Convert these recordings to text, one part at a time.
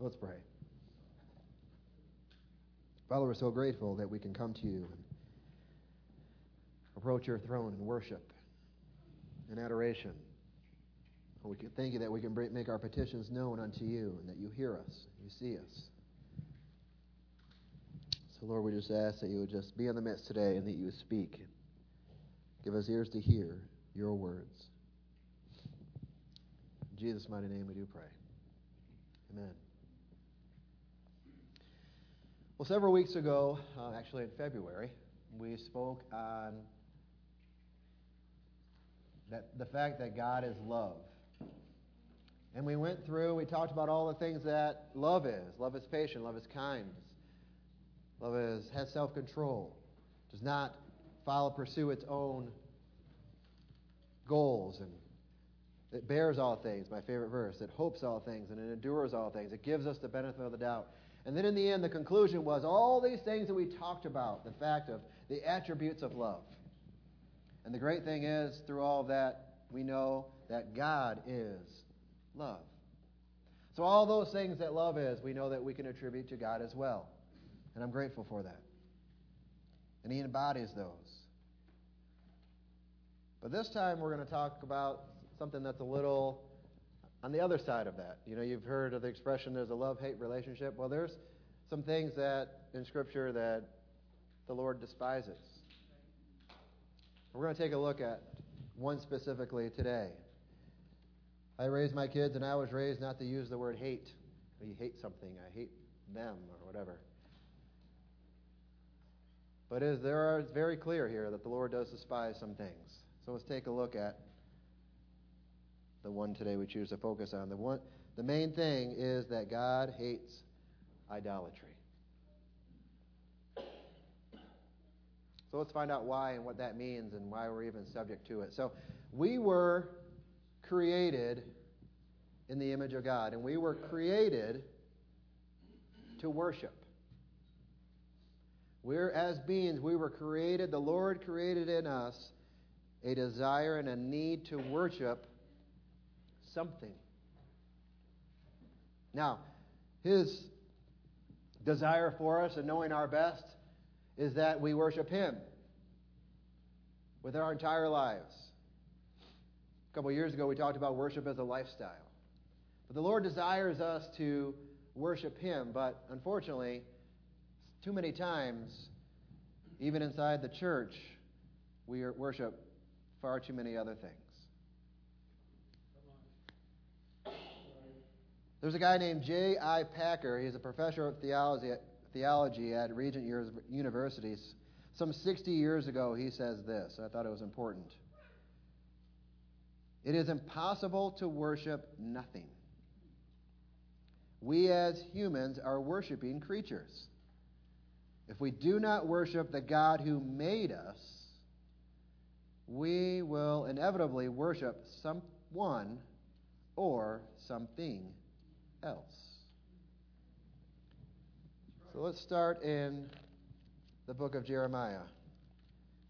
Let's pray. Father, we're so grateful that we can come to you and approach your throne in worship and adoration. We can thank you that we can make our petitions known unto you and that you hear us, you see us. So, Lord, we just ask that you would just be in the midst today and that you would speak. Give us ears to hear your words. In Jesus' mighty name we do pray. Amen. Well, several weeks ago, uh, actually in February, we spoke on that the fact that God is love. And we went through, we talked about all the things that love is. Love is patient, love is kind, love is, has self control, does not follow, pursue its own goals, and it bears all things, my favorite verse. It hopes all things, and it endures all things. It gives us the benefit of the doubt. And then in the end, the conclusion was all these things that we talked about, the fact of the attributes of love. And the great thing is, through all of that, we know that God is love. So, all those things that love is, we know that we can attribute to God as well. And I'm grateful for that. And He embodies those. But this time we're going to talk about something that's a little on the other side of that. You know, you've heard of the expression there's a love hate relationship. Well, there's some things that in Scripture that the Lord despises. We're going to take a look at one specifically today. I raised my kids, and I was raised not to use the word hate. You hate something, I hate them, or whatever. But there are, it's very clear here that the Lord does despise some things. So let's take a look at the one today we choose to focus on. The, one, the main thing is that God hates idolatry. So let's find out why and what that means and why we're even subject to it. So we were created in the image of God, and we were created to worship. We're, as beings, we were created, the Lord created in us a desire and a need to worship something. Now, His desire for us and knowing our best is that we worship Him with our entire lives. A couple years ago, we talked about worship as a lifestyle. But the Lord desires us to worship Him, but unfortunately, too many times, even inside the church, we worship far too many other things. There's a guy named J.I. Packer. He's a professor of theology at, theology at Regent Universities. Some 60 years ago, he says this. I thought it was important. It is impossible to worship nothing. We as humans are worshiping creatures. If we do not worship the God who made us, we will inevitably worship someone or something else. So let's start in the book of Jeremiah,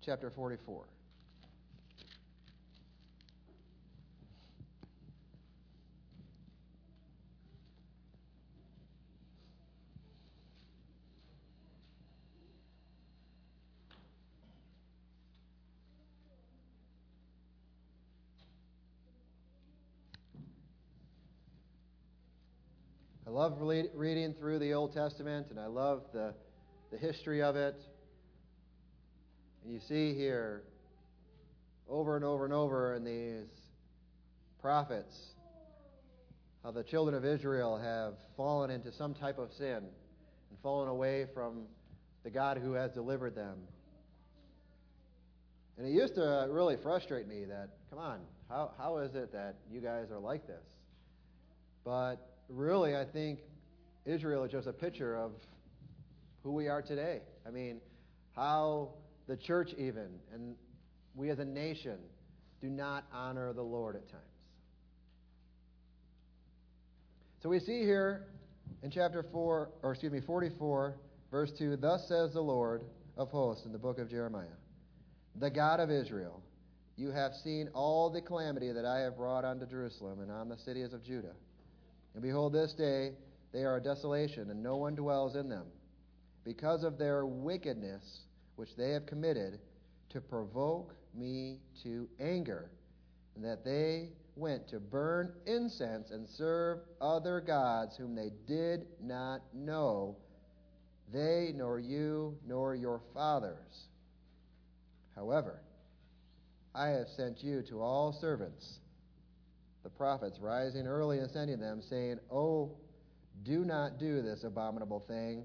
chapter 44. I love reading through the Old Testament, and I love the, the history of it. And you see here, over and over and over in these prophets, how the children of Israel have fallen into some type of sin and fallen away from the God who has delivered them. And it used to really frustrate me that, come on, how, how is it that you guys are like this? But really, I think Israel is just a picture of who we are today. I mean, how the church, even, and we as a nation, do not honor the Lord at times. So we see here in chapter 4, or excuse me, 44, verse 2 Thus says the Lord of hosts in the book of Jeremiah, the God of Israel, you have seen all the calamity that I have brought unto Jerusalem and on the cities of Judah. And behold, this day they are a desolation, and no one dwells in them. Because of their wickedness, which they have committed, to provoke me to anger, and that they went to burn incense and serve other gods whom they did not know, they nor you nor your fathers. However, I have sent you to all servants, the prophets, rising early and sending them, saying, Oh, do not do this abominable thing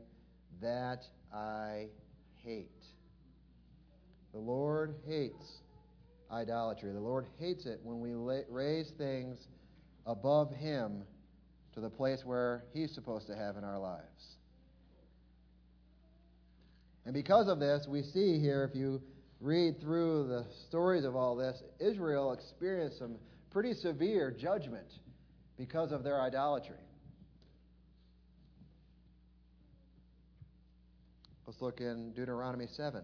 that I hate. The Lord hates idolatry. The Lord hates it when we raise things above Him to the place where He's supposed to have in our lives. And because of this, we see here, if you read through the stories of all this, Israel experienced some pretty severe judgment because of their idolatry. Let's look in Deuteronomy 7.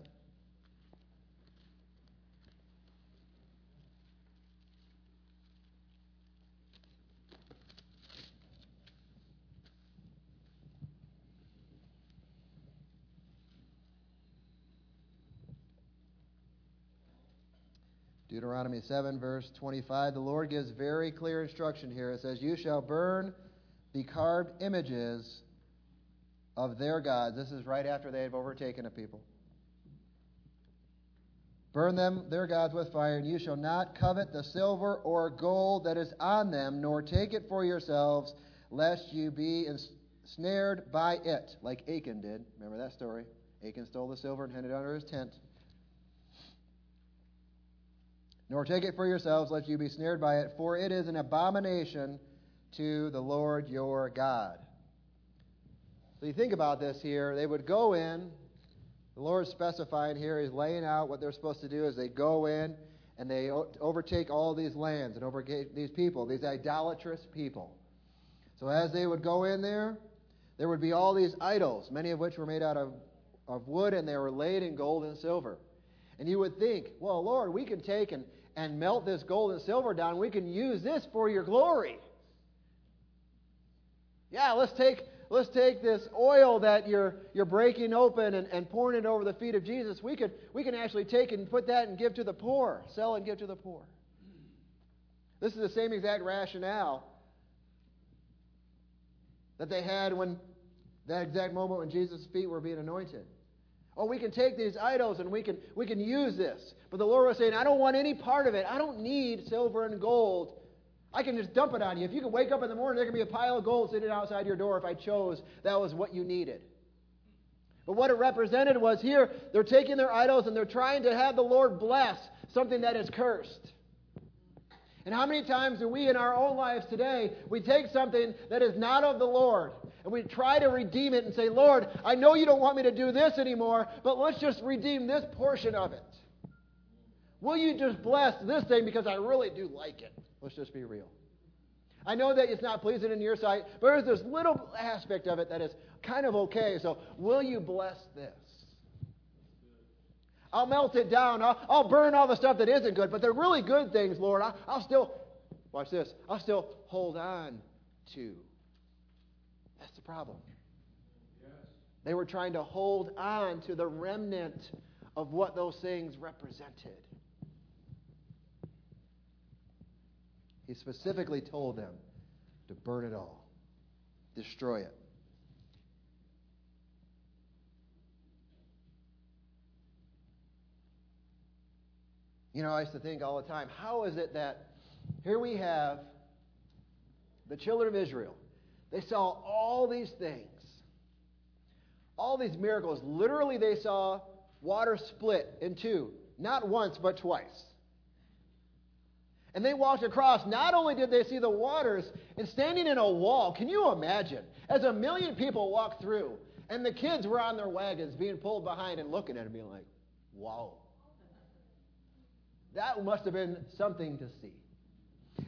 Deuteronomy 7, verse 25, the Lord gives very clear instruction here. It says, You shall burn the carved images of their gods. This is right after they have overtaken a people. Burn them, their gods, with fire, and you shall not covet the silver or gold that is on them, nor take it for yourselves, lest you be ensnared by it, like Achan did. Remember that story? Achan stole the silver and hid it under his tent. Nor take it for yourselves, lest you be snared by it, for it is an abomination to the Lord your God. So you think about this here. They would go in. The Lord's specifying here, He's laying out what they're supposed to do as they go in and they overtake all these lands and overtake these people, these idolatrous people. So as they would go in there, there would be all these idols, many of which were made out of, of wood and they were laid in gold and silver. And you would think, well, Lord, we can take and and melt this gold and silver down. We can use this for your glory. Yeah, let's take let's take this oil that you're you're breaking open and, and pouring it over the feet of Jesus. We could we can actually take and put that and give to the poor, sell and give to the poor. This is the same exact rationale that they had when that exact moment when Jesus' feet were being anointed. Oh, we can take these idols and we can, we can use this. But the Lord was saying, I don't want any part of it. I don't need silver and gold. I can just dump it on you. If you could wake up in the morning, there could be a pile of gold sitting outside your door if I chose that was what you needed. But what it represented was here, they're taking their idols and they're trying to have the Lord bless something that is cursed. And how many times do we in our own lives today, we take something that is not of the Lord and we try to redeem it and say, Lord, I know you don't want me to do this anymore, but let's just redeem this portion of it. Will you just bless this thing because I really do like it? Let's just be real. I know that it's not pleasing in your sight, but there's this little aspect of it that is kind of okay. So, will you bless this? I'll melt it down. I'll, I'll burn all the stuff that isn't good, but the really good things, Lord, I, I'll still, watch this, I'll still hold on to. Problem. They were trying to hold on to the remnant of what those things represented. He specifically told them to burn it all, destroy it. You know, I used to think all the time, how is it that here we have the children of Israel? They saw all these things, all these miracles. Literally, they saw water split in two, not once, but twice. And they walked across. Not only did they see the waters, and standing in a wall, can you imagine? As a million people walked through, and the kids were on their wagons being pulled behind and looking at it, being like, wow. That must have been something to see.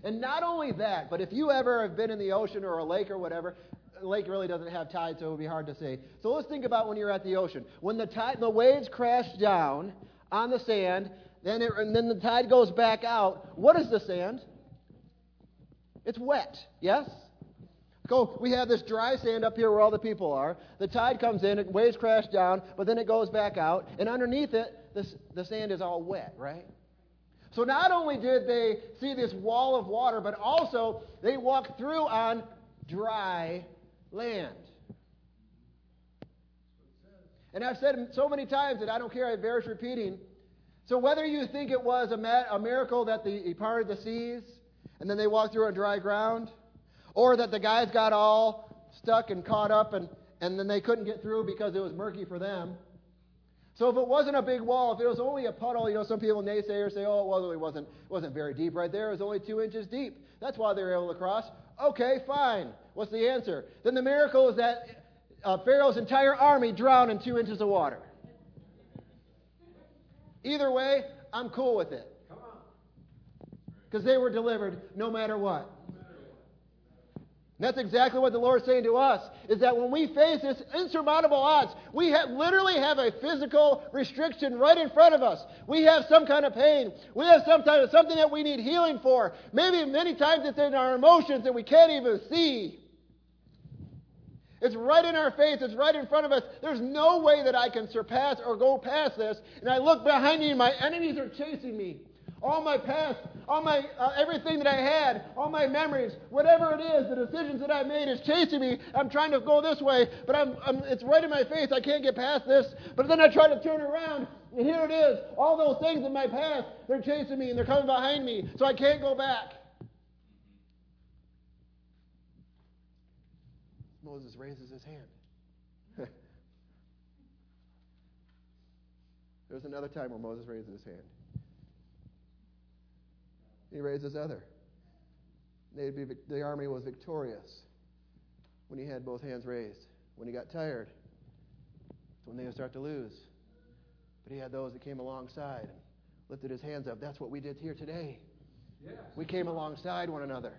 And not only that, but if you ever have been in the ocean or a lake or whatever, a lake really doesn't have tide, so it would be hard to see. So let's think about when you're at the ocean. When the tide, the waves crash down on the sand, then it, and then the tide goes back out. What is the sand? It's wet, yes? go. We have this dry sand up here where all the people are. The tide comes in, waves crash down, but then it goes back out, and underneath it, this, the sand is all wet, right? So not only did they see this wall of water, but also they walked through on dry land. And I've said so many times that I don't care, it bears repeating. So whether you think it was a, miracle that the, he parted the seas and then they walked through on dry ground, or that the guys got all stuck and caught up and, and then they couldn't get through because it was murky for them. So if it wasn't a big wall, if it was only a puddle, you know, some people naysayers say, oh, well, it wasn't, it wasn't very deep right there. It was only two inches deep. That's why they were able to cross. Okay, fine. What's the answer? Then the miracle is that uh, Pharaoh's entire army drowned in two inches of water. Either way, I'm cool with it. Because they were delivered no matter what. And that's exactly what the Lord is saying to us, is that when we face this insurmountable odds, we have, literally have a physical restriction right in front of us. We have some kind of pain. We have some type of, something that we need healing for. Maybe many times it's in our emotions that we can't even see. It's right in our face. It's right in front of us. There's no way that I can surpass or go past this. And I look behind me and my enemies are chasing me all my past, all my uh, everything that I had, all my memories, whatever it is, the decisions that I made is chasing me. I'm trying to go this way, but I'm, I'm, it's right in my face. I can't get past this. But then I try to turn around, and here it is. All those things in my past, they're chasing me and they're coming behind me, so I can't go back. Moses raises his hand. There's another time where Moses raises his hand. He raised his other. Be, the army was victorious when he had both hands raised. When he got tired, it's when they would start to lose. But he had those that came alongside and lifted his hands up. That's what we did here today. Yes. We came alongside one another.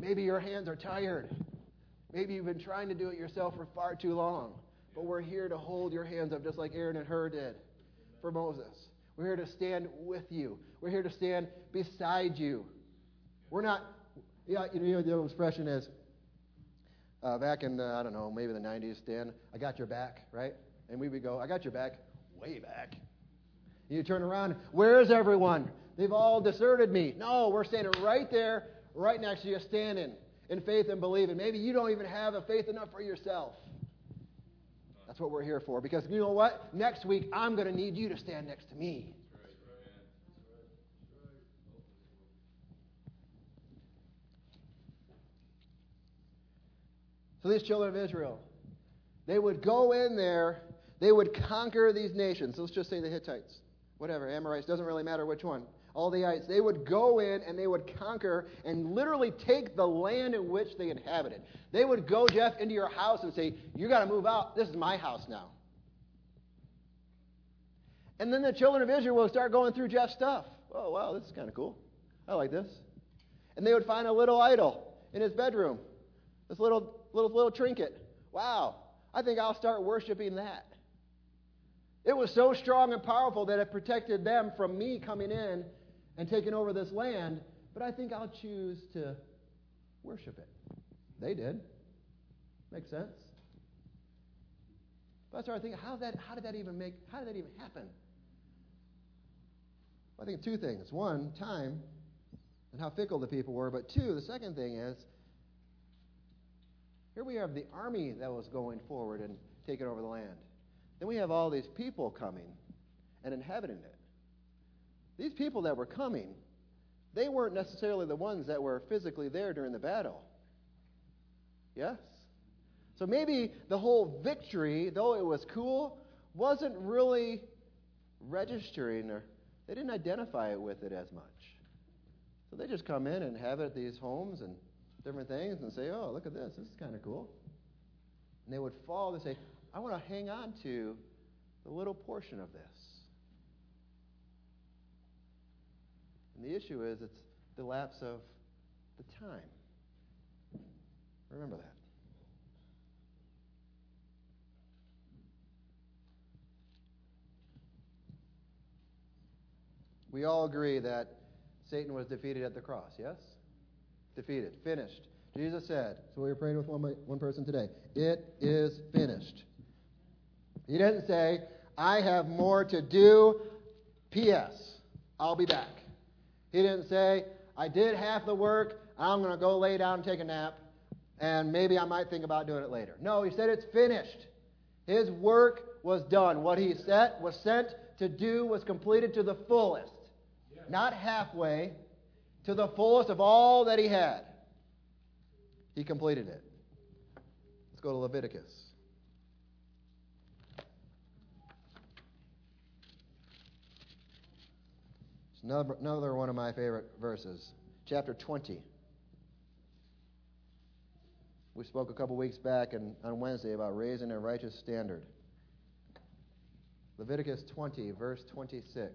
Maybe your hands are tired. Maybe you've been trying to do it yourself for far too long. But we're here to hold your hands up just like Aaron and Hur did for Moses. We're here to stand with you. We're here to stand beside you. We're not, yeah, you know, the old expression is uh, back in, uh, I don't know, maybe the 90s, Stan, I got your back, right? And we would go, I got your back, way back. You turn around, where's everyone? They've all deserted me. No, we're standing right there, right next to you, standing in faith and believing. Maybe you don't even have a faith enough for yourself. What we're here for. Because you know what? Next week, I'm going to need you to stand next to me. So these children of Israel, they would go in there, they would conquer these nations. Let's just say the Hittites, whatever, Amorites, doesn't really matter which one all the ites, they would go in and they would conquer and literally take the land in which they inhabited. They would go, Jeff, into your house and say, You got to move out. This is my house now. And then the children of Israel would start going through Jeff's stuff. Oh, wow, this is kind of cool. I like this. And they would find a little idol in his bedroom, this little, little, little trinket. Wow, I think I'll start worshiping that. It was so strong and powerful that it protected them from me coming in and taking over this land, but I think I'll choose to worship it. They did. Makes sense. But I started thinking, how, that, how did that even make, how did that even happen? Well, I think two things. One, time and how fickle the people were. But two, the second thing is, here we have the army that was going forward and taking over the land. Then we have all these people coming and inhabiting it. These people that were coming, they weren't necessarily the ones that were physically there during the battle. Yes? So maybe the whole victory, though it was cool, wasn't really registering or they didn't identify with it as much. So they just come in and have it at these homes and different things and say, oh, look at this. This is kind of cool. And they would fall and say, I want to hang on to the little portion of this. And the issue is it's the lapse of the time. Remember that. We all agree that Satan was defeated at the cross, yes? Defeated, finished. Jesus said, so we were praying with one, one person today, it is finished. He didn't say, I have more to do. P.S. I'll be back. He didn't say, I did half the work. I'm going to go lay down and take a nap, and maybe I might think about doing it later. No, he said it's finished. His work was done. What he set, was sent to do was completed to the fullest, not halfway, to the fullest of all that he had. He completed it. Let's go to Leviticus. It's another, another one of my favorite verses. Chapter 20. We spoke a couple weeks back and on Wednesday about raising a righteous standard. Leviticus 20, verse 26.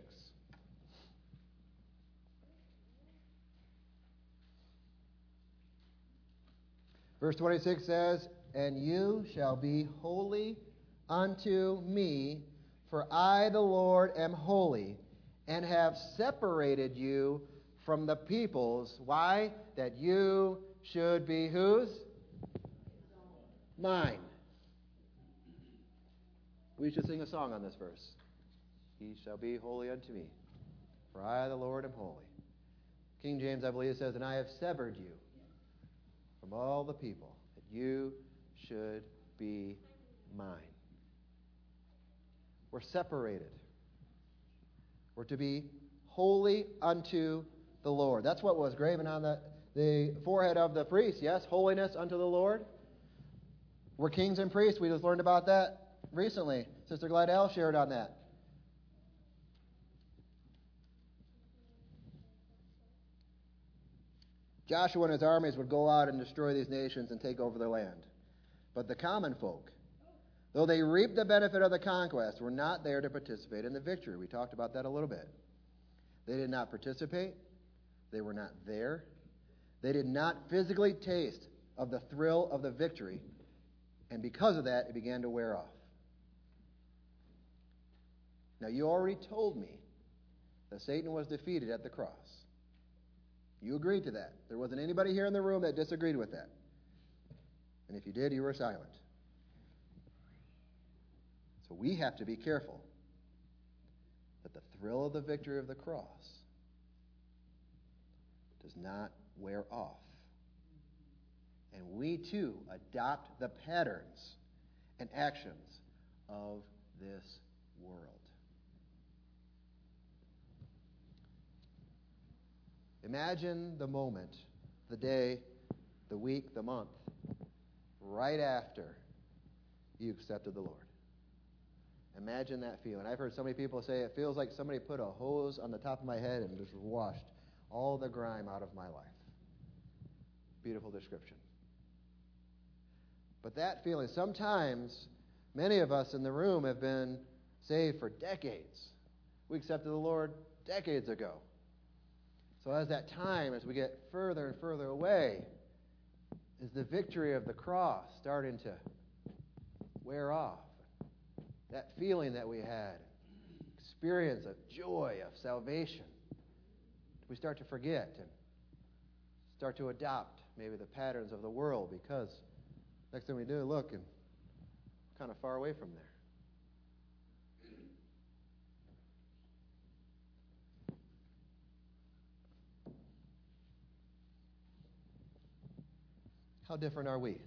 Verse 26 says, And you shall be holy unto me, for I, the Lord, am holy, and have separated you from the peoples. Why? That you should be whose? Mine. We should sing a song on this verse. He shall be holy unto me, for I, the Lord, am holy. King James, I believe, says, And I have severed you from all the people, that you should be mine. We're separated. We're to be holy unto the Lord. That's what was graven on the, the forehead of the priest, yes? Holiness unto the Lord. We're kings and priests. We just learned about that recently. Sister Glidell shared on that. Joshua and his armies would go out and destroy these nations and take over their land. But the common folk, though they reaped the benefit of the conquest, were not there to participate in the victory. We talked about that a little bit. They did not participate, they were not there, they did not physically taste of the thrill of the victory, and because of that, it began to wear off. Now, you already told me that Satan was defeated at the cross. You agreed to that. There wasn't anybody here in the room that disagreed with that. And if you did, you were silent. So we have to be careful that the thrill of the victory of the cross does not wear off. And we too adopt the patterns and actions of this world. Imagine the moment, the day, the week, the month, right after you accepted the Lord. Imagine that feeling. I've heard so many people say it feels like somebody put a hose on the top of my head and just washed all the grime out of my life. Beautiful description. But that feeling, sometimes many of us in the room have been saved for decades. We accepted the Lord decades ago. So, as that time, as we get further and further away, is the victory of the cross starting to wear off? That feeling that we had, experience of joy, of salvation, we start to forget and start to adopt maybe the patterns of the world because next thing we do, look, and kind of far away from there. How different are we?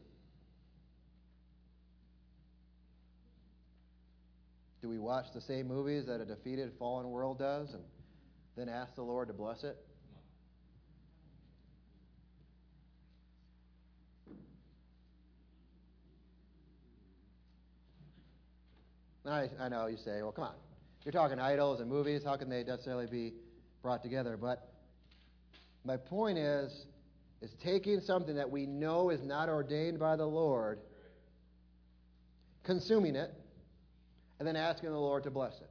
Do we watch the same movies that a defeated, fallen world does and then ask the Lord to bless it? I, I know you say, well, come on. You're talking idols and movies. How can they necessarily be brought together? But my point is, is taking something that we know is not ordained by the Lord, consuming it, and then asking the Lord to bless it.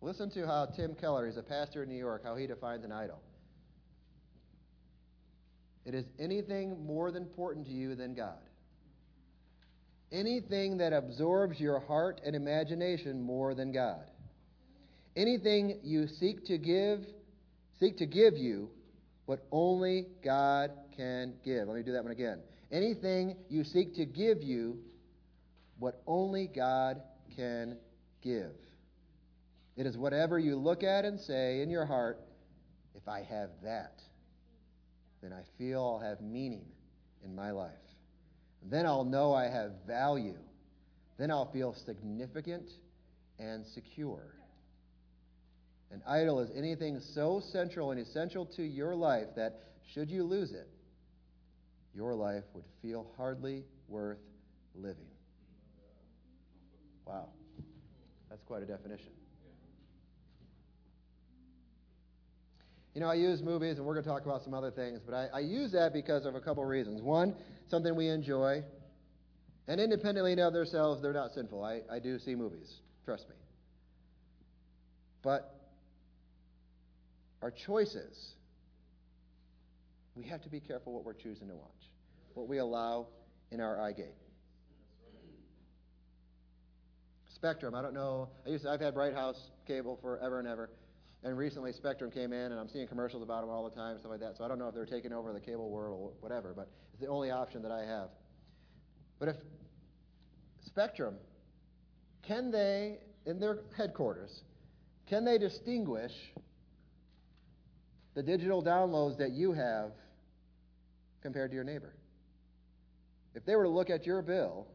Listen to how Tim Keller, he's a pastor in New York, how he defines an idol. It is anything more than important to you than God. Anything that absorbs your heart and imagination more than God. Anything you seek to give seek to give you what only God can give. Let me do that one again. Anything you seek to give you what only God can give. It is whatever you look at and say in your heart, if I have that, then I feel I'll have meaning in my life. Then I'll know I have value. Then I'll feel significant and secure. An idol is anything so central and essential to your life that, should you lose it, your life would feel hardly worth living. Wow. That's quite a definition. You know, I use movies, and we're going to talk about some other things, but I, I use that because of a couple reasons. One, something we enjoy, and independently of themselves, they're not sinful. I, I do see movies, trust me. But our choices, we have to be careful what we're choosing to watch, what we allow in our eye gate. Spectrum, I don't know. I used to, I've had Bright House cable forever and ever. And recently, Spectrum came in, and I'm seeing commercials about them all the time, stuff like that. So I don't know if they're taking over the cable world or whatever, but it's the only option that I have. But if Spectrum, can they, in their headquarters, can they distinguish the digital downloads that you have compared to your neighbor? If they were to look at your bill,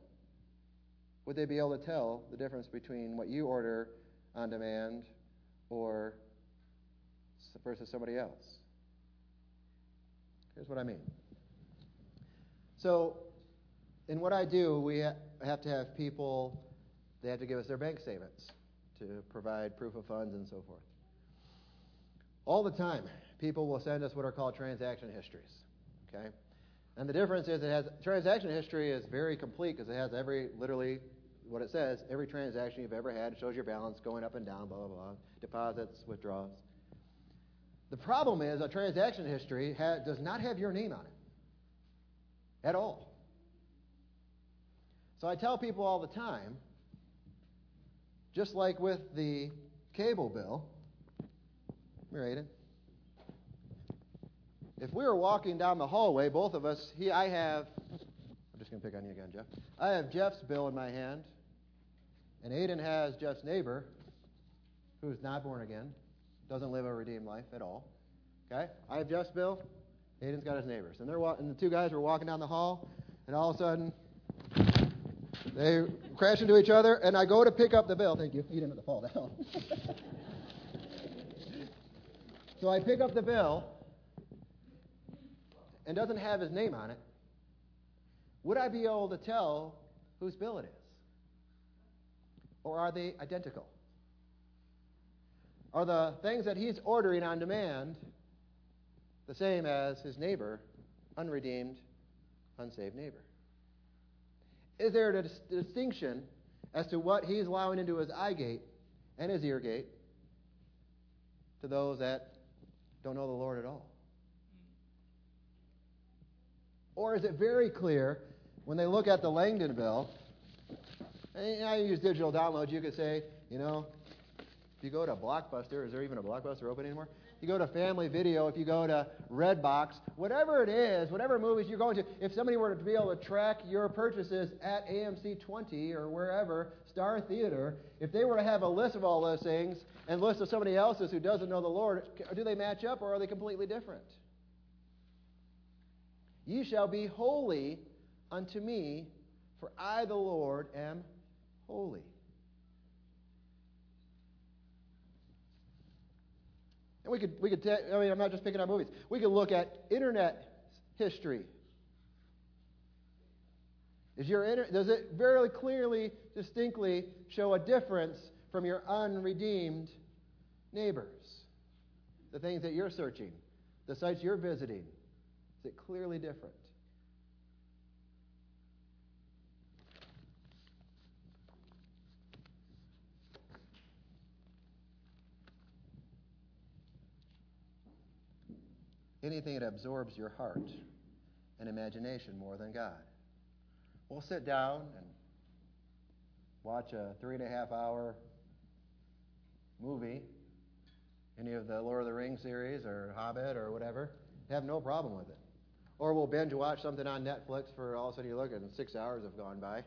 would they be able to tell the difference between what you order on demand or versus somebody else. Here's what I mean. So, in what I do, we ha- have to have people, they have to give us their bank statements to provide proof of funds and so forth. All the time, people will send us what are called transaction histories. Okay? And the difference is it has transaction history is very complete because it has every literally what it says, every transaction you've ever had, it shows your balance going up and down, blah blah blah, deposits, withdrawals. The problem is a transaction history ha- does not have your name on it at all. So I tell people all the time, just like with the cable bill, Aiden, if we were walking down the hallway, both of us, he, I have, I'm just going to pick on you again, Jeff. I have Jeff's bill in my hand, and Aiden has Jeff's neighbor, who's not born again doesn't live a redeemed life at all. Okay? I have Jeff's bill. Aiden's got his neighbors. And, they're wa- and the two guys were walking down the hall, and all of a sudden, they crash into each other, and I go to pick up the bill. Thank you. You didn't have to fall down. so I pick up the bill, and doesn't have his name on it. Would I be able to tell whose bill it is? Or are they identical? Are the things that he's ordering on demand the same as his neighbor, unredeemed, unsaved neighbor? Is there a dis- distinction as to what he's allowing into his eye gate and his ear gate to those that don't know the Lord at all? Or is it very clear when they look at the Langdon bill? And I use digital downloads. You could say, you know, if you go to Blockbuster, is there even a Blockbuster open anymore? You go to Family Video, if you go to Redbox, whatever it is, whatever movies you're going to, if somebody were to be able to track your purchases at AMC 20 or wherever, Star Theater, if they were to have a list of all those things and list of somebody else's who doesn't know the Lord, do they match up or are they completely different? Ye shall be holy unto me, for I, the Lord, am holy. And we could, we could, I mean, I'm not just picking on movies. We could look at internet history. Is your inter- does it very clearly, distinctly show a difference from your unredeemed neighbors? The things that you're searching, the sites you're visiting, is it clearly different? anything that absorbs your heart and imagination more than God. We'll sit down and watch a three and a half hour movie, any of the Lord of the Rings series or Hobbit or whatever, have no problem with it. Or we'll binge watch something on Netflix for all of a sudden you look and six hours have gone by.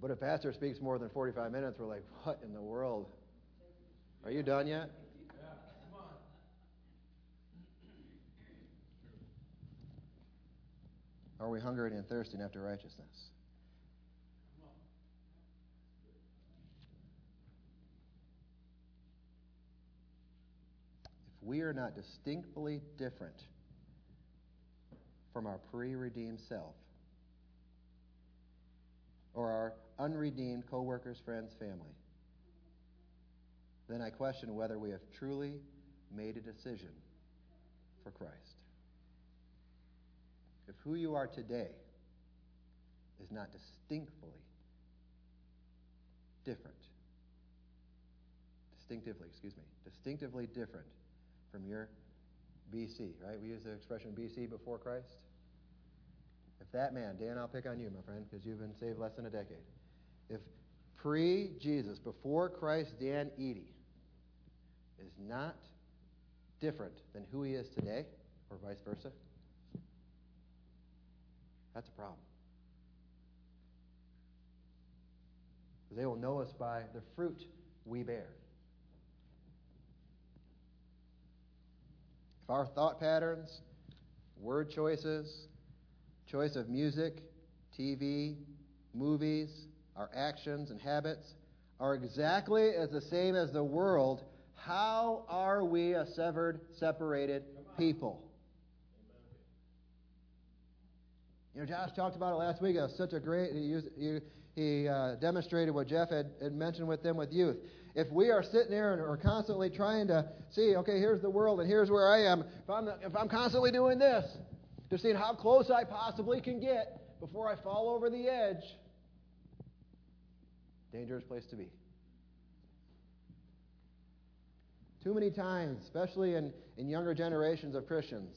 But if pastor speaks more than 45 minutes, we're like, what in the world? Are you done yet? Are we hungering and thirsting after righteousness? If we are not distinctly different from our pre redeemed self, or our unredeemed co workers, friends, family, then I question whether we have truly made a decision for Christ. If who you are today is not distinctly different, distinctively, excuse me, distinctively different from your BC, right? We use the expression BC before Christ. If that man, Dan, I'll pick on you, my friend, because you've been saved less than a decade. If pre Jesus, before Christ, Dan Eady, is not different than who he is today, or vice versa, that's a problem. They will know us by the fruit we bear. If our thought patterns, word choices, choice of music, TV, movies, our actions and habits are exactly as the same as the world, how are we a severed, separated people? You know, Josh talked about it last week. It was such a great, he, used, he, he uh, demonstrated what Jeff had, had mentioned with them with youth. If we are sitting there and are constantly trying to see, okay, here's the world and here's where I am, if I'm, if I'm constantly doing this, to seeing how close I possibly can get before I fall over the edge, dangerous place to be. Too many times, especially in, in younger generations of Christians,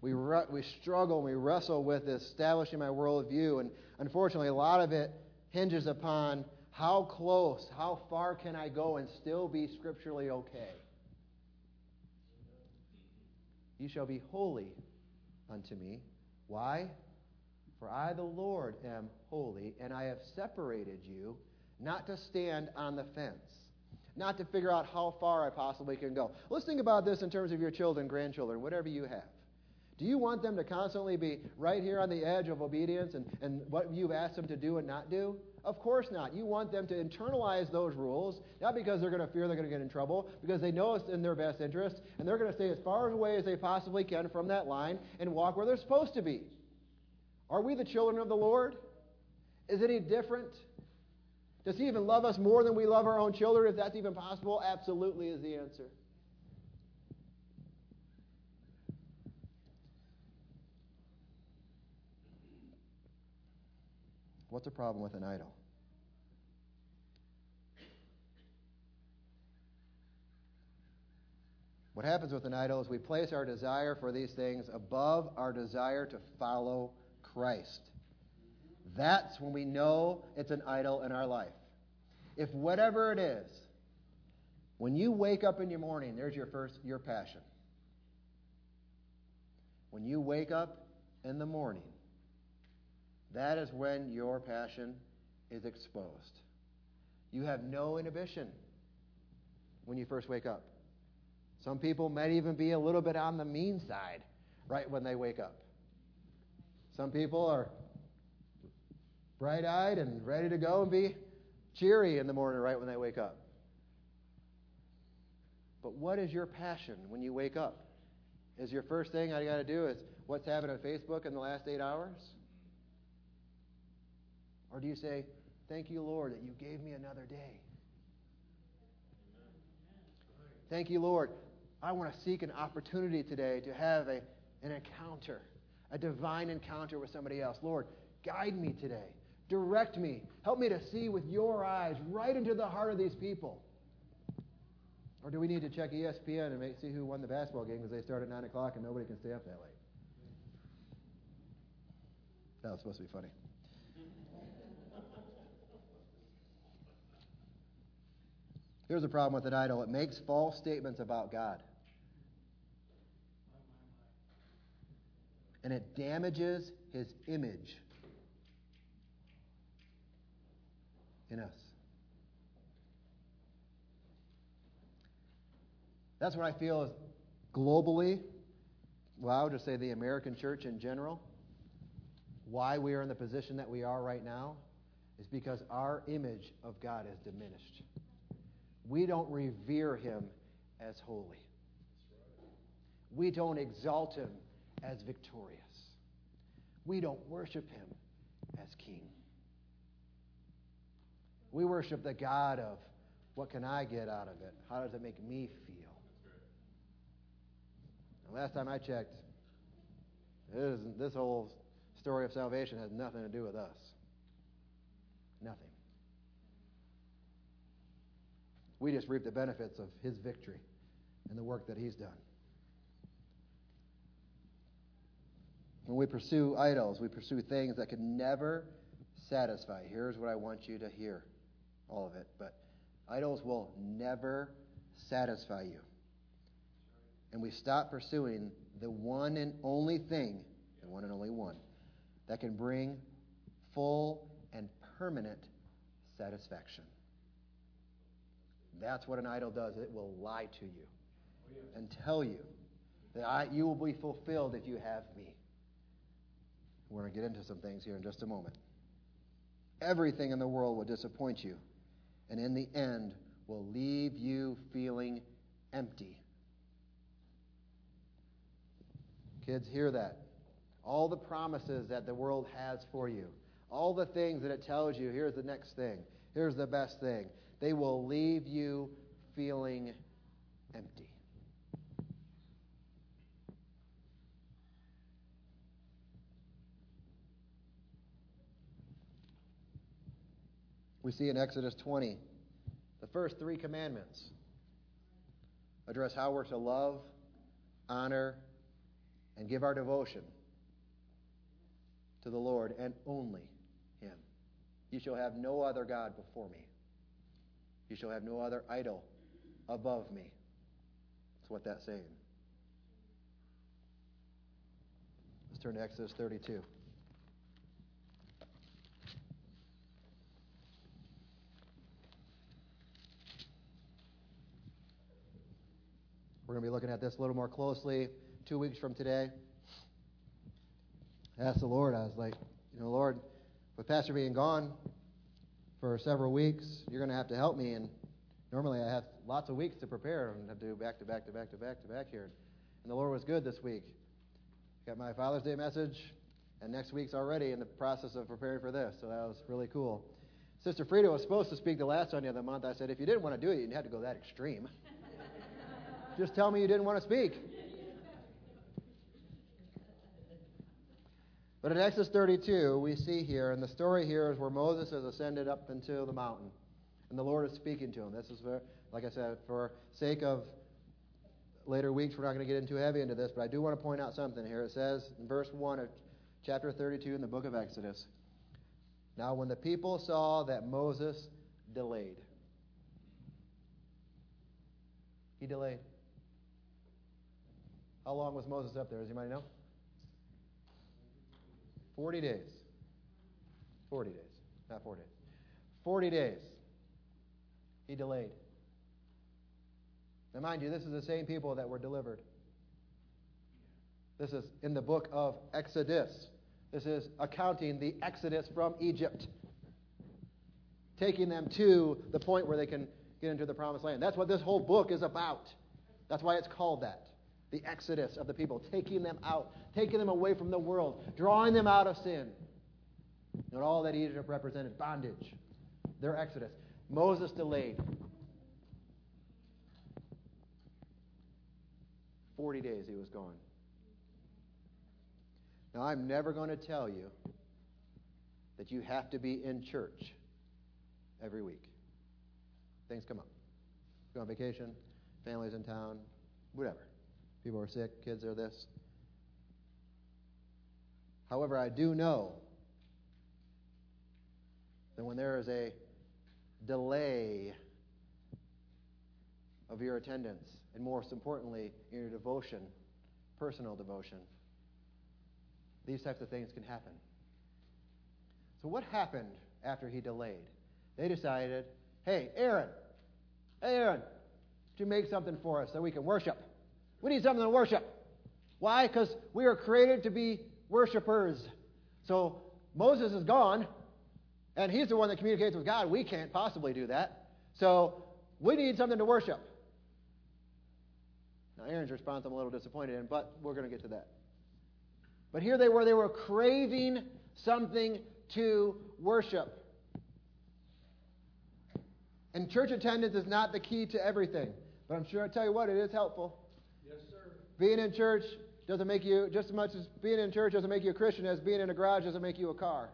we, re- we struggle and we wrestle with establishing my worldview. And unfortunately, a lot of it hinges upon how close, how far can I go and still be scripturally okay? You shall be holy unto me. Why? For I, the Lord, am holy, and I have separated you not to stand on the fence, not to figure out how far I possibly can go. Let's think about this in terms of your children, grandchildren, whatever you have. Do you want them to constantly be right here on the edge of obedience and, and what you've asked them to do and not do? Of course not. You want them to internalize those rules, not because they're going to fear they're going to get in trouble, because they know it's in their best interest, and they're going to stay as far away as they possibly can from that line and walk where they're supposed to be. Are we the children of the Lord? Is it any different? Does He even love us more than we love our own children, if that's even possible? Absolutely is the answer. What's the problem with an idol? What happens with an idol is we place our desire for these things above our desire to follow Christ. That's when we know it's an idol in our life. If whatever it is, when you wake up in your morning, there's your first your passion. When you wake up in the morning, that is when your passion is exposed. You have no inhibition when you first wake up. Some people might even be a little bit on the mean side right when they wake up. Some people are bright eyed and ready to go and be cheery in the morning right when they wake up. But what is your passion when you wake up? Is your first thing I got to do is what's happened on Facebook in the last eight hours? Or do you say, Thank you, Lord, that you gave me another day? Thank you, Lord. I want to seek an opportunity today to have a, an encounter, a divine encounter with somebody else. Lord, guide me today. Direct me. Help me to see with your eyes right into the heart of these people. Or do we need to check ESPN and make, see who won the basketball game because they start at 9 o'clock and nobody can stay up that late? That was supposed to be funny. Here's the problem with an idol it makes false statements about God. And it damages his image in us. That's what I feel is globally, well, I would just say the American church in general, why we are in the position that we are right now is because our image of God has diminished. We don't revere him as holy. We don't exalt him as victorious. We don't worship him as king. We worship the God of what can I get out of it? How does it make me feel? And last time I checked, this whole story of salvation has nothing to do with us. Nothing. We just reap the benefits of his victory and the work that he's done. When we pursue idols, we pursue things that can never satisfy. Here's what I want you to hear all of it. But idols will never satisfy you. And we stop pursuing the one and only thing, the one and only one, that can bring full and permanent satisfaction. That's what an idol does. It will lie to you oh, and tell you that I, you will be fulfilled if you have me. We're going to get into some things here in just a moment. Everything in the world will disappoint you, and in the end, will leave you feeling empty. Kids, hear that. All the promises that the world has for you, all the things that it tells you here's the next thing, here's the best thing they will leave you feeling empty. We see in Exodus 20 the first three commandments address how we're to love, honor, and give our devotion to the Lord and only. You shall have no other God before me. You shall have no other idol above me. That's what that's saying. Let's turn to Exodus 32. We're going to be looking at this a little more closely two weeks from today. I asked the Lord, I was like, you know, Lord, with Pastor being gone, for several weeks. You're going to have to help me. And normally I have lots of weeks to prepare and have to do back to back to back to back to back here. And the Lord was good this week. Got my Father's Day message, and next week's already in the process of preparing for this. So that was really cool. Sister Frida was supposed to speak the last Sunday of the month. I said, if you didn't want to do it, you didn't have to go that extreme. Just tell me you didn't want to speak. But in Exodus 32, we see here, and the story here is where Moses has ascended up into the mountain, and the Lord is speaking to him. This is, where, like I said, for sake of later weeks, we're not going to get into heavy into this, but I do want to point out something here. It says in verse 1 of chapter 32 in the book of Exodus Now, when the people saw that Moses delayed, he delayed. How long was Moses up there? Does anybody know? 40 days. 40 days, not four days. 40 days. He delayed. Now, mind you, this is the same people that were delivered. This is in the book of Exodus. This is accounting the exodus from Egypt, taking them to the point where they can get into the promised land. That's what this whole book is about. That's why it's called that the exodus of the people, taking them out, taking them away from the world, drawing them out of sin. And all that Egypt represented bondage, their exodus. Moses delayed 40 days he was gone. Now, I'm never going to tell you that you have to be in church every week. Things come up. Go on vacation, family's in town, whatever. People are sick, kids are this. However, I do know that when there is a delay of your attendance, and most importantly, in your devotion, personal devotion. These types of things can happen. So, what happened after he delayed? They decided, hey, Aaron, hey, Aaron, would you make something for us so we can worship? We need something to worship. Why? Because we are created to be worshipers. So, Moses is gone, and he's the one that communicates with God. We can't possibly do that. So, we need something to worship. Now, Aaron's response I'm a little disappointed in, but we're going to get to that. But here they were, they were craving something to worship. And church attendance is not the key to everything. But I'm sure I tell you what, it is helpful. Being in church doesn't make you, just as much as being in church doesn't make you a Christian as being in a garage doesn't make you a car.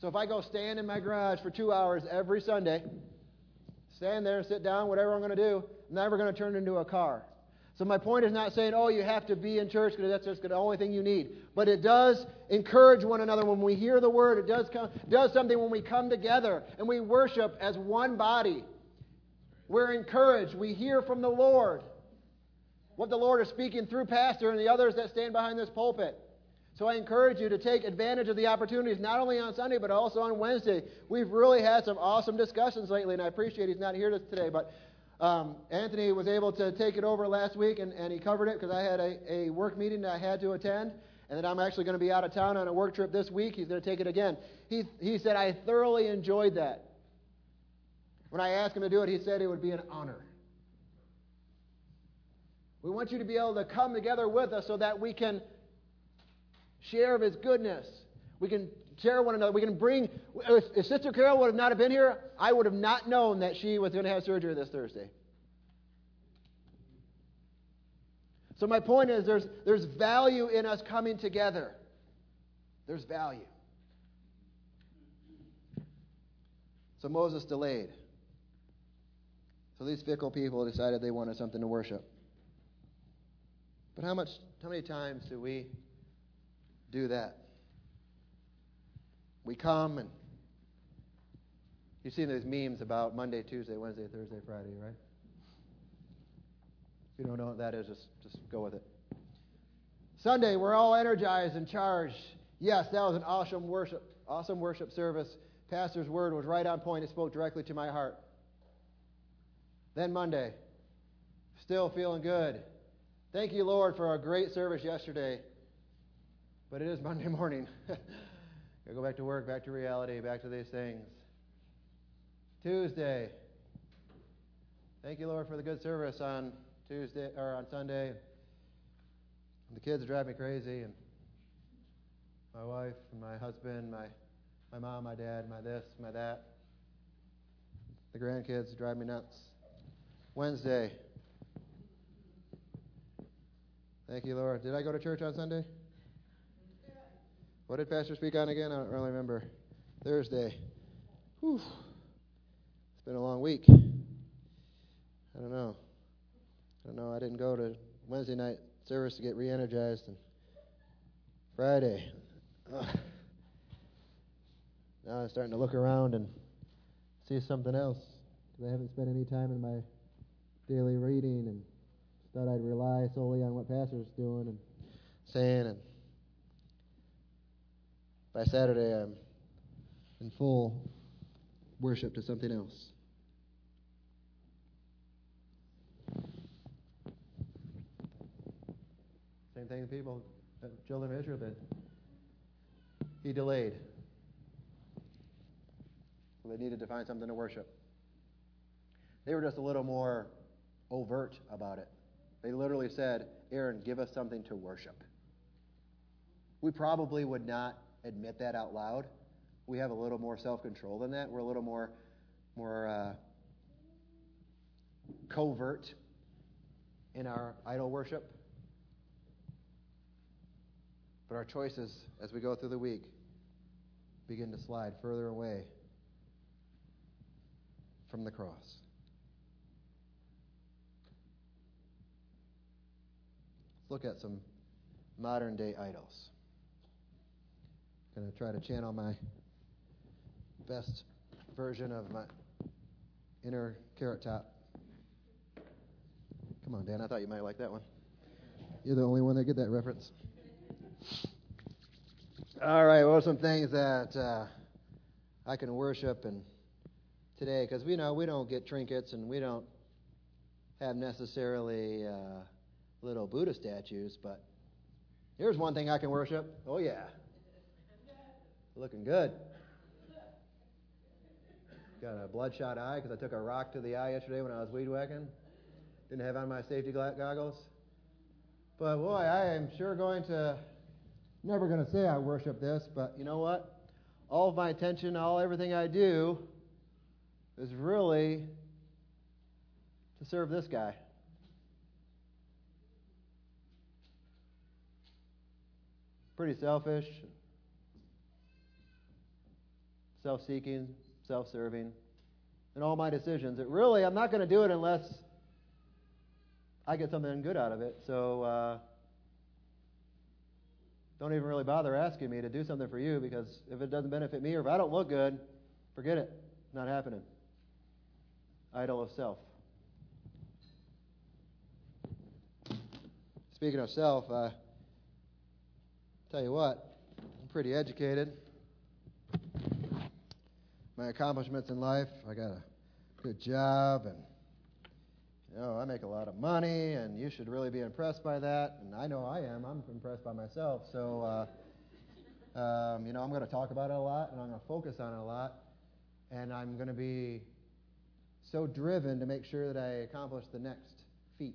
So if I go stand in my garage for two hours every Sunday, stand there, sit down, whatever I'm going to do, I'm never going to turn into a car. So my point is not saying, oh, you have to be in church because that's just the only thing you need. But it does encourage one another when we hear the word. It does come, does something when we come together and we worship as one body. We're encouraged. We hear from the Lord what the Lord is speaking through pastor and the others that stand behind this pulpit. So I encourage you to take advantage of the opportunities, not only on Sunday, but also on Wednesday. We've really had some awesome discussions lately, and I appreciate he's not here today, but um, Anthony was able to take it over last week, and, and he covered it because I had a, a work meeting that I had to attend, and then I'm actually going to be out of town on a work trip this week. He's going to take it again. He, he said, I thoroughly enjoyed that. When I asked him to do it, he said it would be an honor. We want you to be able to come together with us so that we can share of his goodness. We can share one another. We can bring. If, Sister Carol would have not have been here, I would have not known that she was going to have surgery this Thursday. So my point is, there's there's value in us coming together. There's value. So Moses delayed. So these fickle people decided they wanted something to worship. But how much, how many times do we do that? We come and you've seen those memes about Monday, Tuesday, Wednesday, Thursday, Friday, right? If you don't know what that is, just, just go with it. Sunday, we're all energized and charged. Yes, that was an awesome worship, awesome worship service. Pastor's word was right on point. It spoke directly to my heart. Then Monday, still feeling good. Thank you, Lord, for our great service yesterday. But it is Monday morning. Gotta go back to work, back to reality, back to these things. Tuesday. Thank you, Lord, for the good service on Tuesday or on Sunday. The kids drive me crazy, and my wife, and my husband, my my mom, my dad, my this, my that. The grandkids drive me nuts. Wednesday. Thank you, Lord. Did I go to church on Sunday? What did Pastor speak on again? I don't really remember. Thursday. Whew. It's been a long week. I don't know. I don't know. I didn't go to Wednesday night service to get re energized. And Friday. Ugh. Now I'm starting to look around and see something else. Because I haven't spent any time in my daily reading and thought I'd rely solely on what Pastor's doing and saying. And by Saturday, I'm in full worship to something else. Same thing the people, the children of Israel did. He delayed. They needed to find something to worship. They were just a little more overt about it. They literally said, Aaron, give us something to worship. We probably would not admit that out loud. We have a little more self control than that. We're a little more, more uh, covert in our idol worship. But our choices as we go through the week begin to slide further away from the cross. Let's look at some modern day idols. I'm going to try to channel my best version of my inner carrot top. Come on, Dan. I thought you might like that one. You're the only one that get that reference. All right. What are some things that uh, I can worship and today? Because we know we don't get trinkets and we don't have necessarily uh, little Buddha statues, but here's one thing I can worship. Oh yeah, looking good. Got a bloodshot eye because I took a rock to the eye yesterday when I was weed whacking. Didn't have on my safety goggles. But boy, I am sure going to, never going to say I worship this, but you know what? All of my attention, all everything I do is really to serve this guy. Pretty selfish, self seeking, self serving, in all my decisions. It really, I'm not going to do it unless I get something good out of it. So uh, don't even really bother asking me to do something for you because if it doesn't benefit me or if I don't look good, forget it. Not happening. Idol of self. Speaking of self, uh, tell you what, I'm pretty educated. My accomplishments in life, I got a good job and you know, I make a lot of money, and you should really be impressed by that. And I know I am. I'm impressed by myself. So, uh, um, you know, I'm going to talk about it a lot, and I'm going to focus on it a lot. And I'm going to be so driven to make sure that I accomplish the next feat.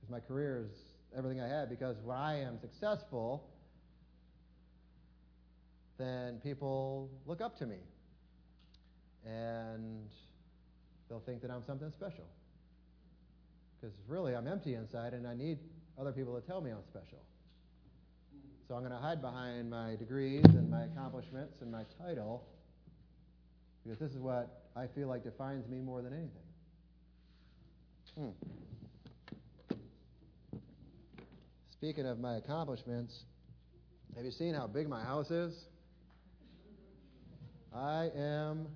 Because my career is everything I have. Because when I am successful, then people look up to me. And they'll think that I'm something special. Because really, I'm empty inside, and I need other people to tell me I'm special. So I'm going to hide behind my degrees and my accomplishments and my title, because this is what I feel like defines me more than anything. Hmm. Speaking of my accomplishments, have you seen how big my house is? I am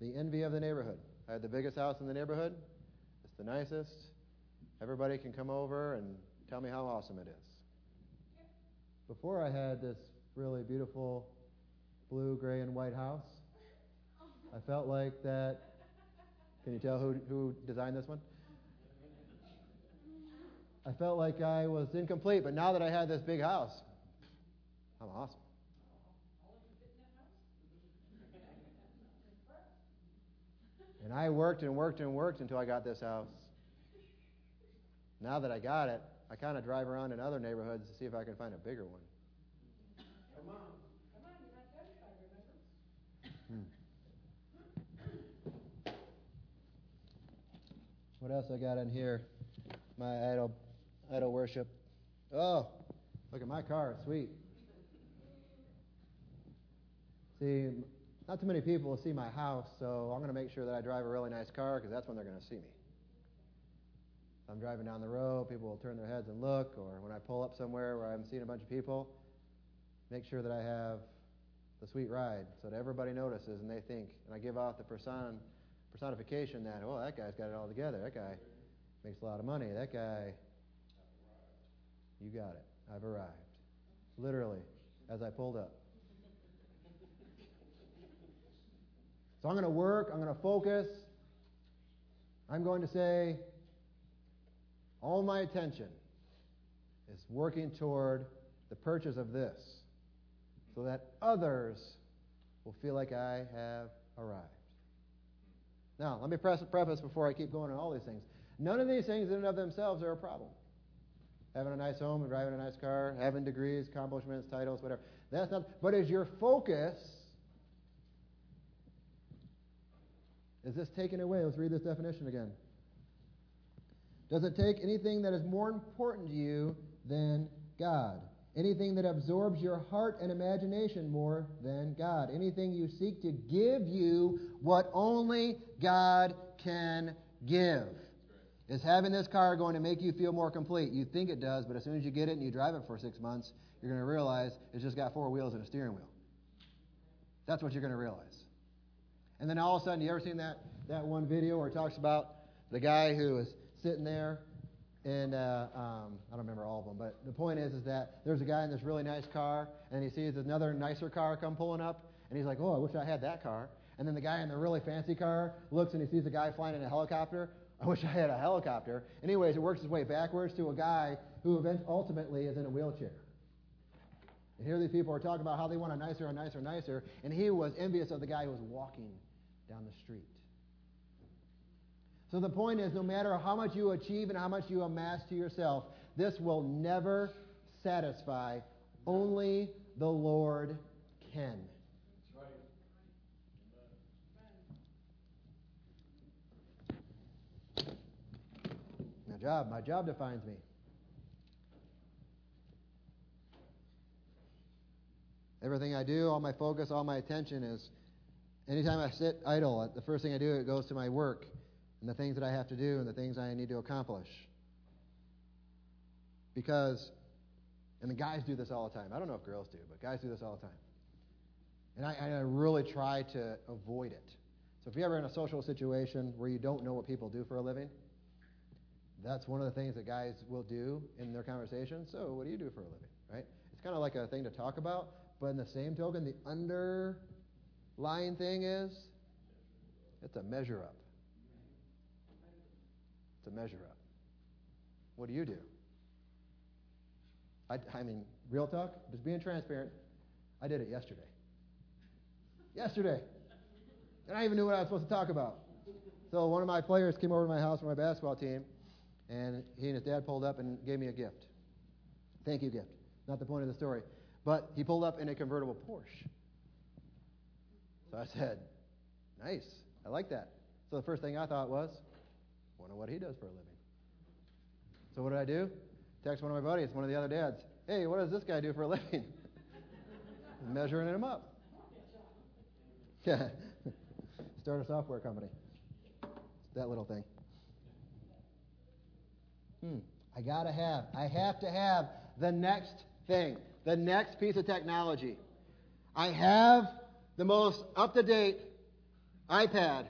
the envy of the neighborhood. I have the biggest house in the neighborhood. It's the nicest. Everybody can come over and tell me how awesome it is. Before I had this really beautiful blue, gray, and white house, I felt like that. Can you tell who, who designed this one? I felt like I was incomplete, but now that I had this big house, I'm awesome. And I worked and worked and worked until I got this house. Now that I got it, I kind of drive around in other neighborhoods to see if I can find a bigger one. Come on. Come on, you're not satisfied, remember? Hmm. What else I got in here? My idol, idol worship. Oh, look at my car. Sweet. See, not too many people will see my house, so I'm going to make sure that I drive a really nice car because that's when they're going to see me. If I'm driving down the road, people will turn their heads and look, or when I pull up somewhere where I'm seeing a bunch of people, make sure that I have the sweet ride so that everybody notices and they think, and I give off the person, personification that, oh, that guy's got it all together. That guy makes a lot of money. That guy, you got it. I've arrived. Literally, as I pulled up. So I'm going to work, I'm going to focus. I'm going to say, all my attention is working toward the purchase of this so that others will feel like I have arrived. Now, let me preface before I keep going on all these things. None of these things in and of themselves are a problem. Having a nice home and driving a nice car, having degrees, accomplishments, titles, whatever. That's not. But is your focus Is this taken away? Let's read this definition again. Does it take anything that is more important to you than God? Anything that absorbs your heart and imagination more than God? Anything you seek to give you what only God can give? Is having this car going to make you feel more complete? You think it does, but as soon as you get it and you drive it for six months, you're going to realize it's just got four wheels and a steering wheel. That's what you're going to realize. And then all of a sudden, you ever seen that, that one video where it talks about the guy who was sitting there, and uh, um, I don't remember all of them, but the point is, is that there's a guy in this really nice car, and he sees another nicer car come pulling up, and he's like, "Oh, I wish I had that car." And then the guy in the really fancy car looks and he sees a guy flying in a helicopter. I wish I had a helicopter. Anyways, it works its way backwards to a guy who ultimately is in a wheelchair. And here these people are talking about how they want a nicer and nicer and nicer, and he was envious of the guy who was walking down the street. So the point is, no matter how much you achieve and how much you amass to yourself, this will never satisfy. Only the Lord can. My job, my job defines me. Everything I do, all my focus, all my attention is anytime I sit idle, the first thing I do, it goes to my work and the things that I have to do and the things I need to accomplish. Because, and the guys do this all the time. I don't know if girls do, but guys do this all the time. And I, I really try to avoid it. So if you're ever in a social situation where you don't know what people do for a living, that's one of the things that guys will do in their conversation. So, what do you do for a living, right? It's kind of like a thing to talk about, but in the same token, the underlying thing is it's a measure up It's a measure up. What do you do? I, I mean, real talk, just being transparent. I did it yesterday. Yesterday. And I even knew what I was supposed to talk about. So one of my players came over to my house for my basketball team, and he and his dad pulled up and gave me a gift. Thank you gift. Not the point of the story. But he pulled up in a convertible Porsche. So I said, nice. I like that. So the first thing I thought was, Wonder what he does for a living. So what did I do? Text one of my buddies, one of the other dads. Hey, what does this guy do for a living? Measuring him up. Yeah. Start a software company. It's that little thing. Hmm. I gotta have. I have to have the next thing, the next piece of technology. I have the most up to date iPad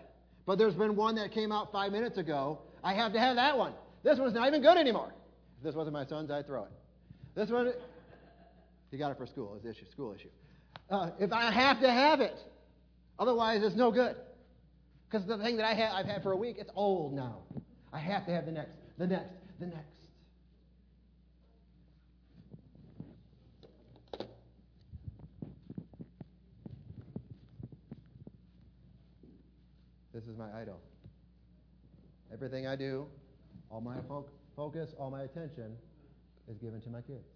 but there's been one that came out five minutes ago. I have to have that one. This one's not even good anymore. If this wasn't my son's, I'd throw it. This one, he got it for school. It's issue, school issue. Uh, if I have to have it, otherwise it's no good. Because the thing that I have, I've had for a week, it's old now. I have to have the next, the next, the next. This is my idol. Everything I do, all my fo- focus, all my attention is given to my kids.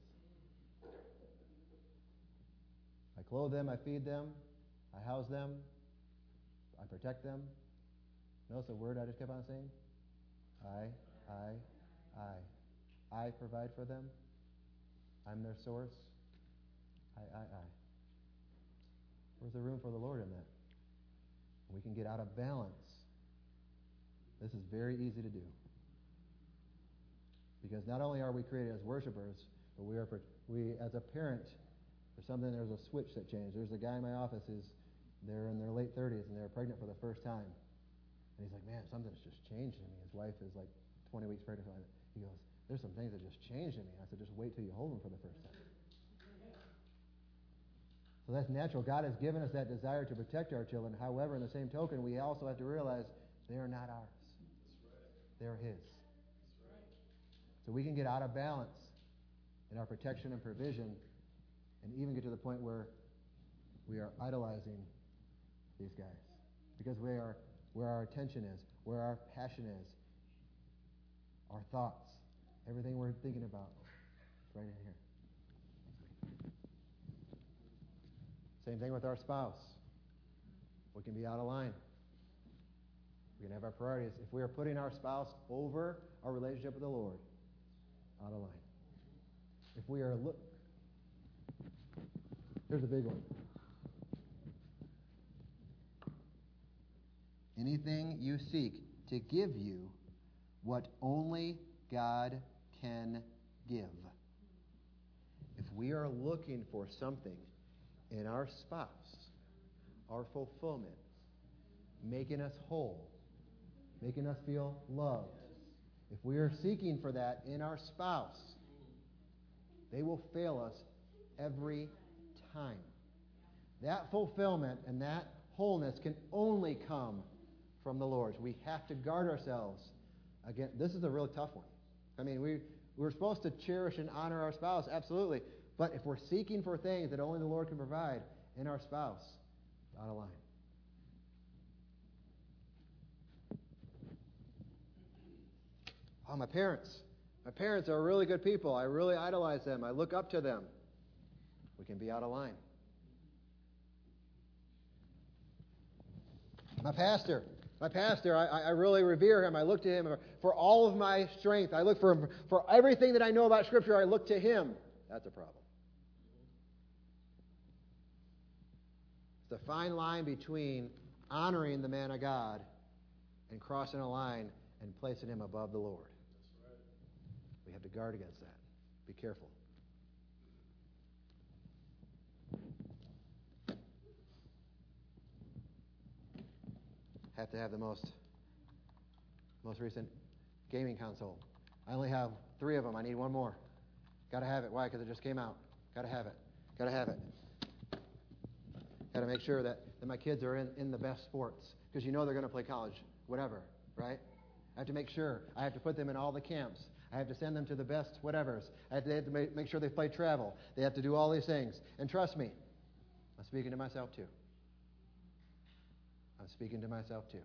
I clothe them, I feed them, I house them, I protect them. Notice the word I just kept on saying? I, I, I. I provide for them. I'm their source. I, I, I. Where's the room for the Lord in that? We can get out of balance. This is very easy to do. Because not only are we created as worshipers, but we are we as a parent, there's something there's a switch that changed. There's a guy in my office who's they're in their late 30s and they're pregnant for the first time. And he's like, man, something's just changed in me. His wife is like 20 weeks pregnant. He goes, there's some things that just changed in me. I said, just wait till you hold them for the first time. So that's natural. God has given us that desire to protect our children. However, in the same token, we also have to realize they are not ours. They're His. So we can get out of balance in our protection and provision and even get to the point where we are idolizing these guys. Because we are where our attention is, where our passion is, our thoughts, everything we're thinking about. Right in here. Same thing with our spouse. We can be out of line. We can have our priorities. If we are putting our spouse over our relationship with the Lord, out of line. If we are look, here's a big one. Anything you seek to give you what only God can give. If we are looking for something in our spouse, our fulfillment, making us whole, making us feel loved. If we are seeking for that in our spouse, they will fail us every time. That fulfillment and that wholeness can only come from the Lord. We have to guard ourselves. Again, this is a really tough one. I mean, we, we're supposed to cherish and honor our spouse, absolutely. But if we're seeking for things that only the Lord can provide in our spouse, out of line. Oh, my parents. My parents are really good people. I really idolize them. I look up to them. We can be out of line. My pastor. My pastor, I, I really revere him. I look to him for all of my strength. I look for him for everything that I know about Scripture. I look to him. That's a problem. It's a fine line between honoring the man of God and crossing a line and placing him above the Lord. We have to guard against that. Be careful. Have to have the most most recent gaming console. I only have three of them. I need one more. Got to have it. Why? Because it just came out. Got to have it. Got to have it. Got to make sure that, that my kids are in, in the best sports because you know they're going to play college, whatever, right? I have to make sure. I have to put them in all the camps. I have to send them to the best whatevers. I have to, have to make, make sure they play travel. They have to do all these things. And trust me, I'm speaking to myself too. I'm speaking to myself too.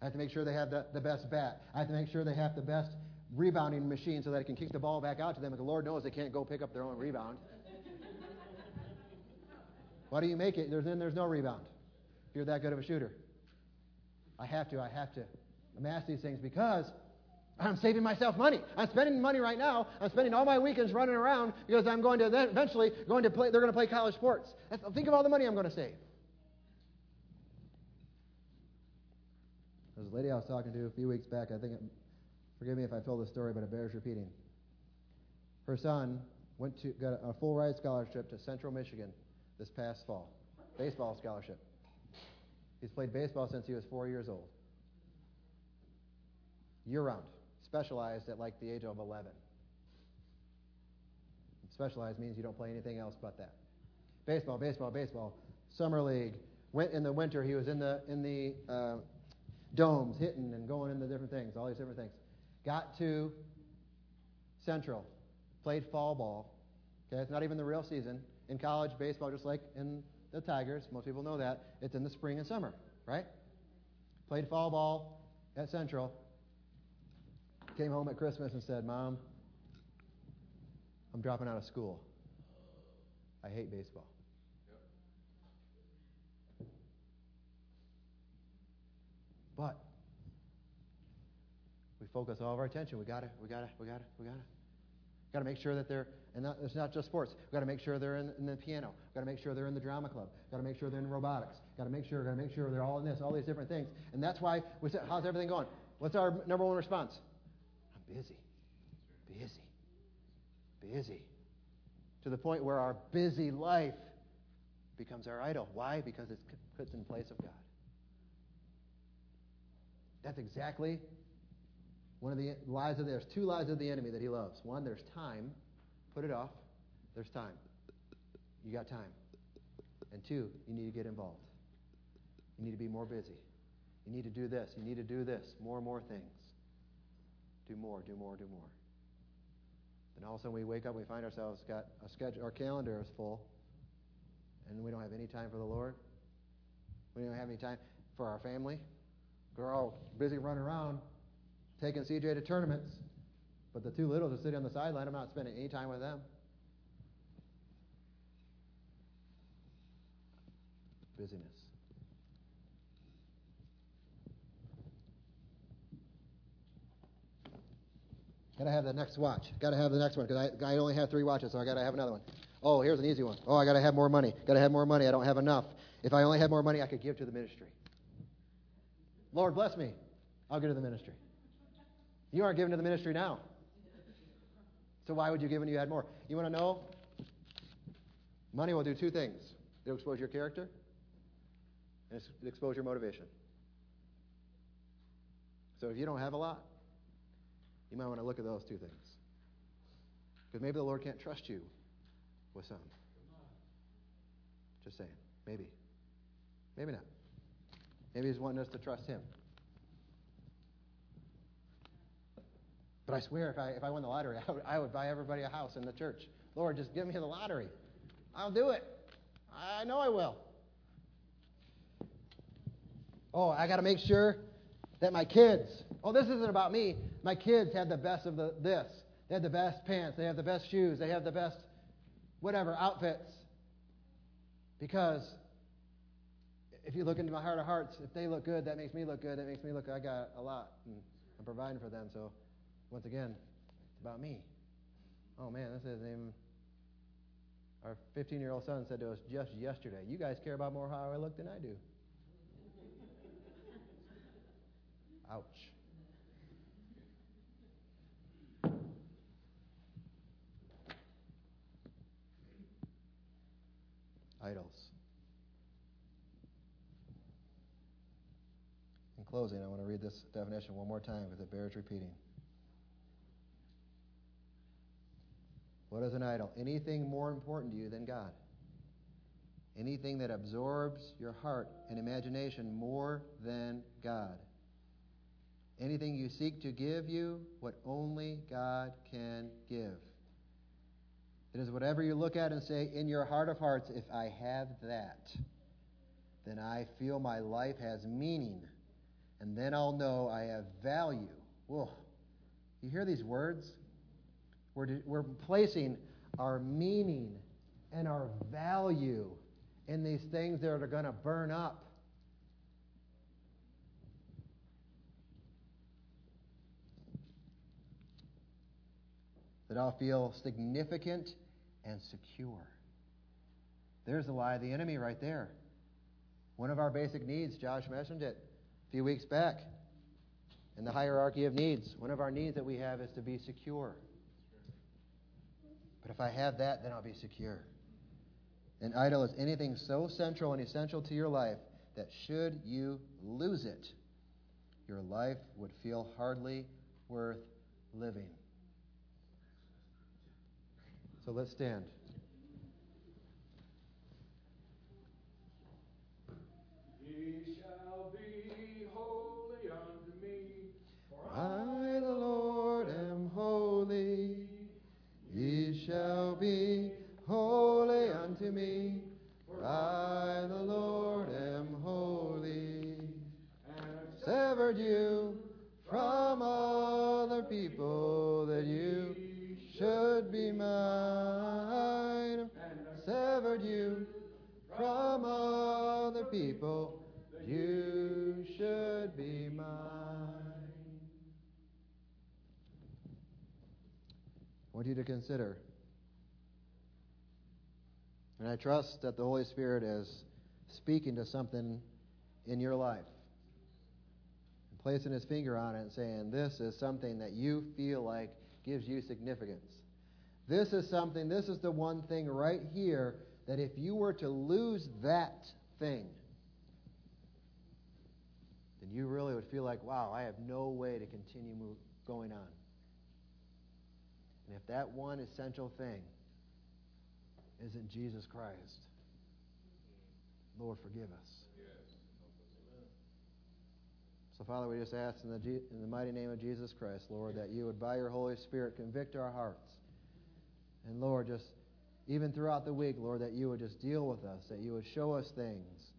I have to make sure they have the, the best bat. I have to make sure they have the best rebounding machine so that it can kick the ball back out to them. And the Lord knows they can't go pick up their own rebound. Why do you make it? There's, then there's no rebound. If you're that good of a shooter. I have to, I have to amass these things because I'm saving myself money. I'm spending money right now. I'm spending all my weekends running around because I'm going to eventually going to play. They're going to play college sports. That's, think of all the money I'm going to save. There's a lady I was talking to a few weeks back. I think, it, forgive me if I told this story, but it bears repeating. Her son went to got a full ride scholarship to Central Michigan this past fall, baseball scholarship. He's played baseball since he was four years old year round, specialized at like the age of 11. Specialized means you don't play anything else but that. Baseball, baseball, baseball. Summer league. Went in the winter. He was in the in the uh, domes, hitting and going into different things, all these different things. Got to Central, played fall ball. Okay, it's not even the real season. In college, baseball, just like in the Tigers, most people know that, it's in the spring and summer, right? Played fall ball at Central, came home at Christmas and said, Mom, I'm dropping out of school. I hate baseball. But we focus all of our attention. We gotta, we gotta, we gotta, we gotta. Got to make sure that they're, and not, it's not just sports. We've got to make sure they're in, in the piano. We've got to make sure they're in the drama club. Got to make sure they're in robotics. Got to make sure, got to make sure they're all in this, all these different things. And that's why we said, how's everything going? What's our number one response? Busy, busy, busy. To the point where our busy life becomes our idol. Why? Because it's put in place of God. That's exactly one of the lies of there's two lies of the enemy that he loves. One, there's time. Put it off. There's time. You got time. And two, you need to get involved. You need to be more busy. You need to do this. You need to do this. More and more things do more, do more, do more. Then all of a sudden we wake up, we find ourselves got a schedule, our calendar is full, and we don't have any time for the Lord. We don't have any time for our family. We're all busy running around taking CJ to tournaments, but the two littles are sitting on the sideline. I'm not spending any time with them. Busyness. Got to have the next watch. Got to have the next one because I, I only have three watches, so I got to have another one. Oh, here's an easy one. Oh, I got to have more money. Got to have more money. I don't have enough. If I only had more money, I could give to the ministry. Lord, bless me. I'll give to the ministry. You aren't giving to the ministry now. So why would you give when you had more? You want to know? Money will do two things. It'll expose your character, and it'll expose your motivation. So if you don't have a lot, you might want to look at those two things. Because maybe the Lord can't trust you with some. Just saying. Maybe. Maybe not. Maybe He's wanting us to trust Him. But I swear, if I, if I won the lottery, I would, I would buy everybody a house in the church. Lord, just give me the lottery. I'll do it. I know I will. Oh, I got to make sure that my kids, oh, this isn't about me. My kids have the best of the, this. They have the best pants. They have the best shoes. They have the best, whatever, outfits. Because if you look into my heart of hearts, if they look good, that makes me look good. That makes me look, I got a lot. And I'm providing for them. So, once again, it's about me. Oh, man, this isn't even. Our 15 year old son said to us just yesterday, You guys care about more how I look than I do. Ouch. Idols. In closing, I want to read this definition one more time because it bears repeating. What is an idol? Anything more important to you than God. Anything that absorbs your heart and imagination more than God. Anything you seek to give you what only God can give. It is whatever you look at and say, in your heart of hearts, if I have that, then I feel my life has meaning. And then I'll know I have value. Whoa. You hear these words? We're, we're placing our meaning and our value in these things that are going to burn up. That I'll feel significant and secure. There's the lie of the enemy right there. One of our basic needs, Josh mentioned it a few weeks back in the hierarchy of needs. One of our needs that we have is to be secure. But if I have that, then I'll be secure. An idol is anything so central and essential to your life that should you lose it, your life would feel hardly worth living. So let's stand. I, the Lord, am holy. Ye shall be holy unto me, for I, the Lord, am holy. And severed you from other people that you should be mine. Severed you from other people you should be mine. I want you to consider. And I trust that the Holy Spirit is speaking to something in your life and placing his finger on it and saying, This is something that you feel like gives you significance. This is something, this is the one thing right here that if you were to lose that thing, then you really would feel like, wow, I have no way to continue going on. And if that one essential thing isn't Jesus Christ, Lord, forgive us. So, Father, we just ask in the, in the mighty name of Jesus Christ, Lord, that you would, by your Holy Spirit, convict our hearts. And, Lord, just even throughout the week, Lord, that you would just deal with us, that you would show us things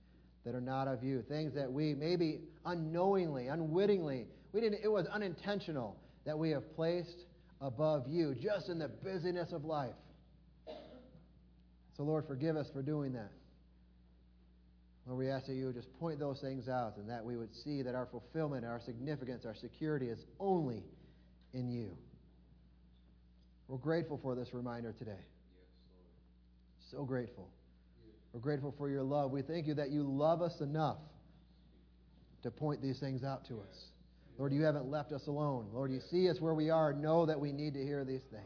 that are not of you, things that we maybe unknowingly, unwittingly, we didn't, it was unintentional that we have placed above you just in the busyness of life. So, Lord, forgive us for doing that. Lord, we ask that you would just point those things out and that we would see that our fulfillment, our significance, our security is only in you. We're grateful for this reminder today. Yes, so grateful. We're grateful for your love. We thank you that you love us enough to point these things out to us. Lord, you haven't left us alone. Lord, you see us where we are. Know that we need to hear these things.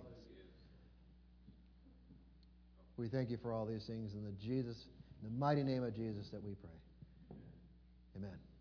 We thank you for all these things in the Jesus, in the mighty name of Jesus that we pray. Amen.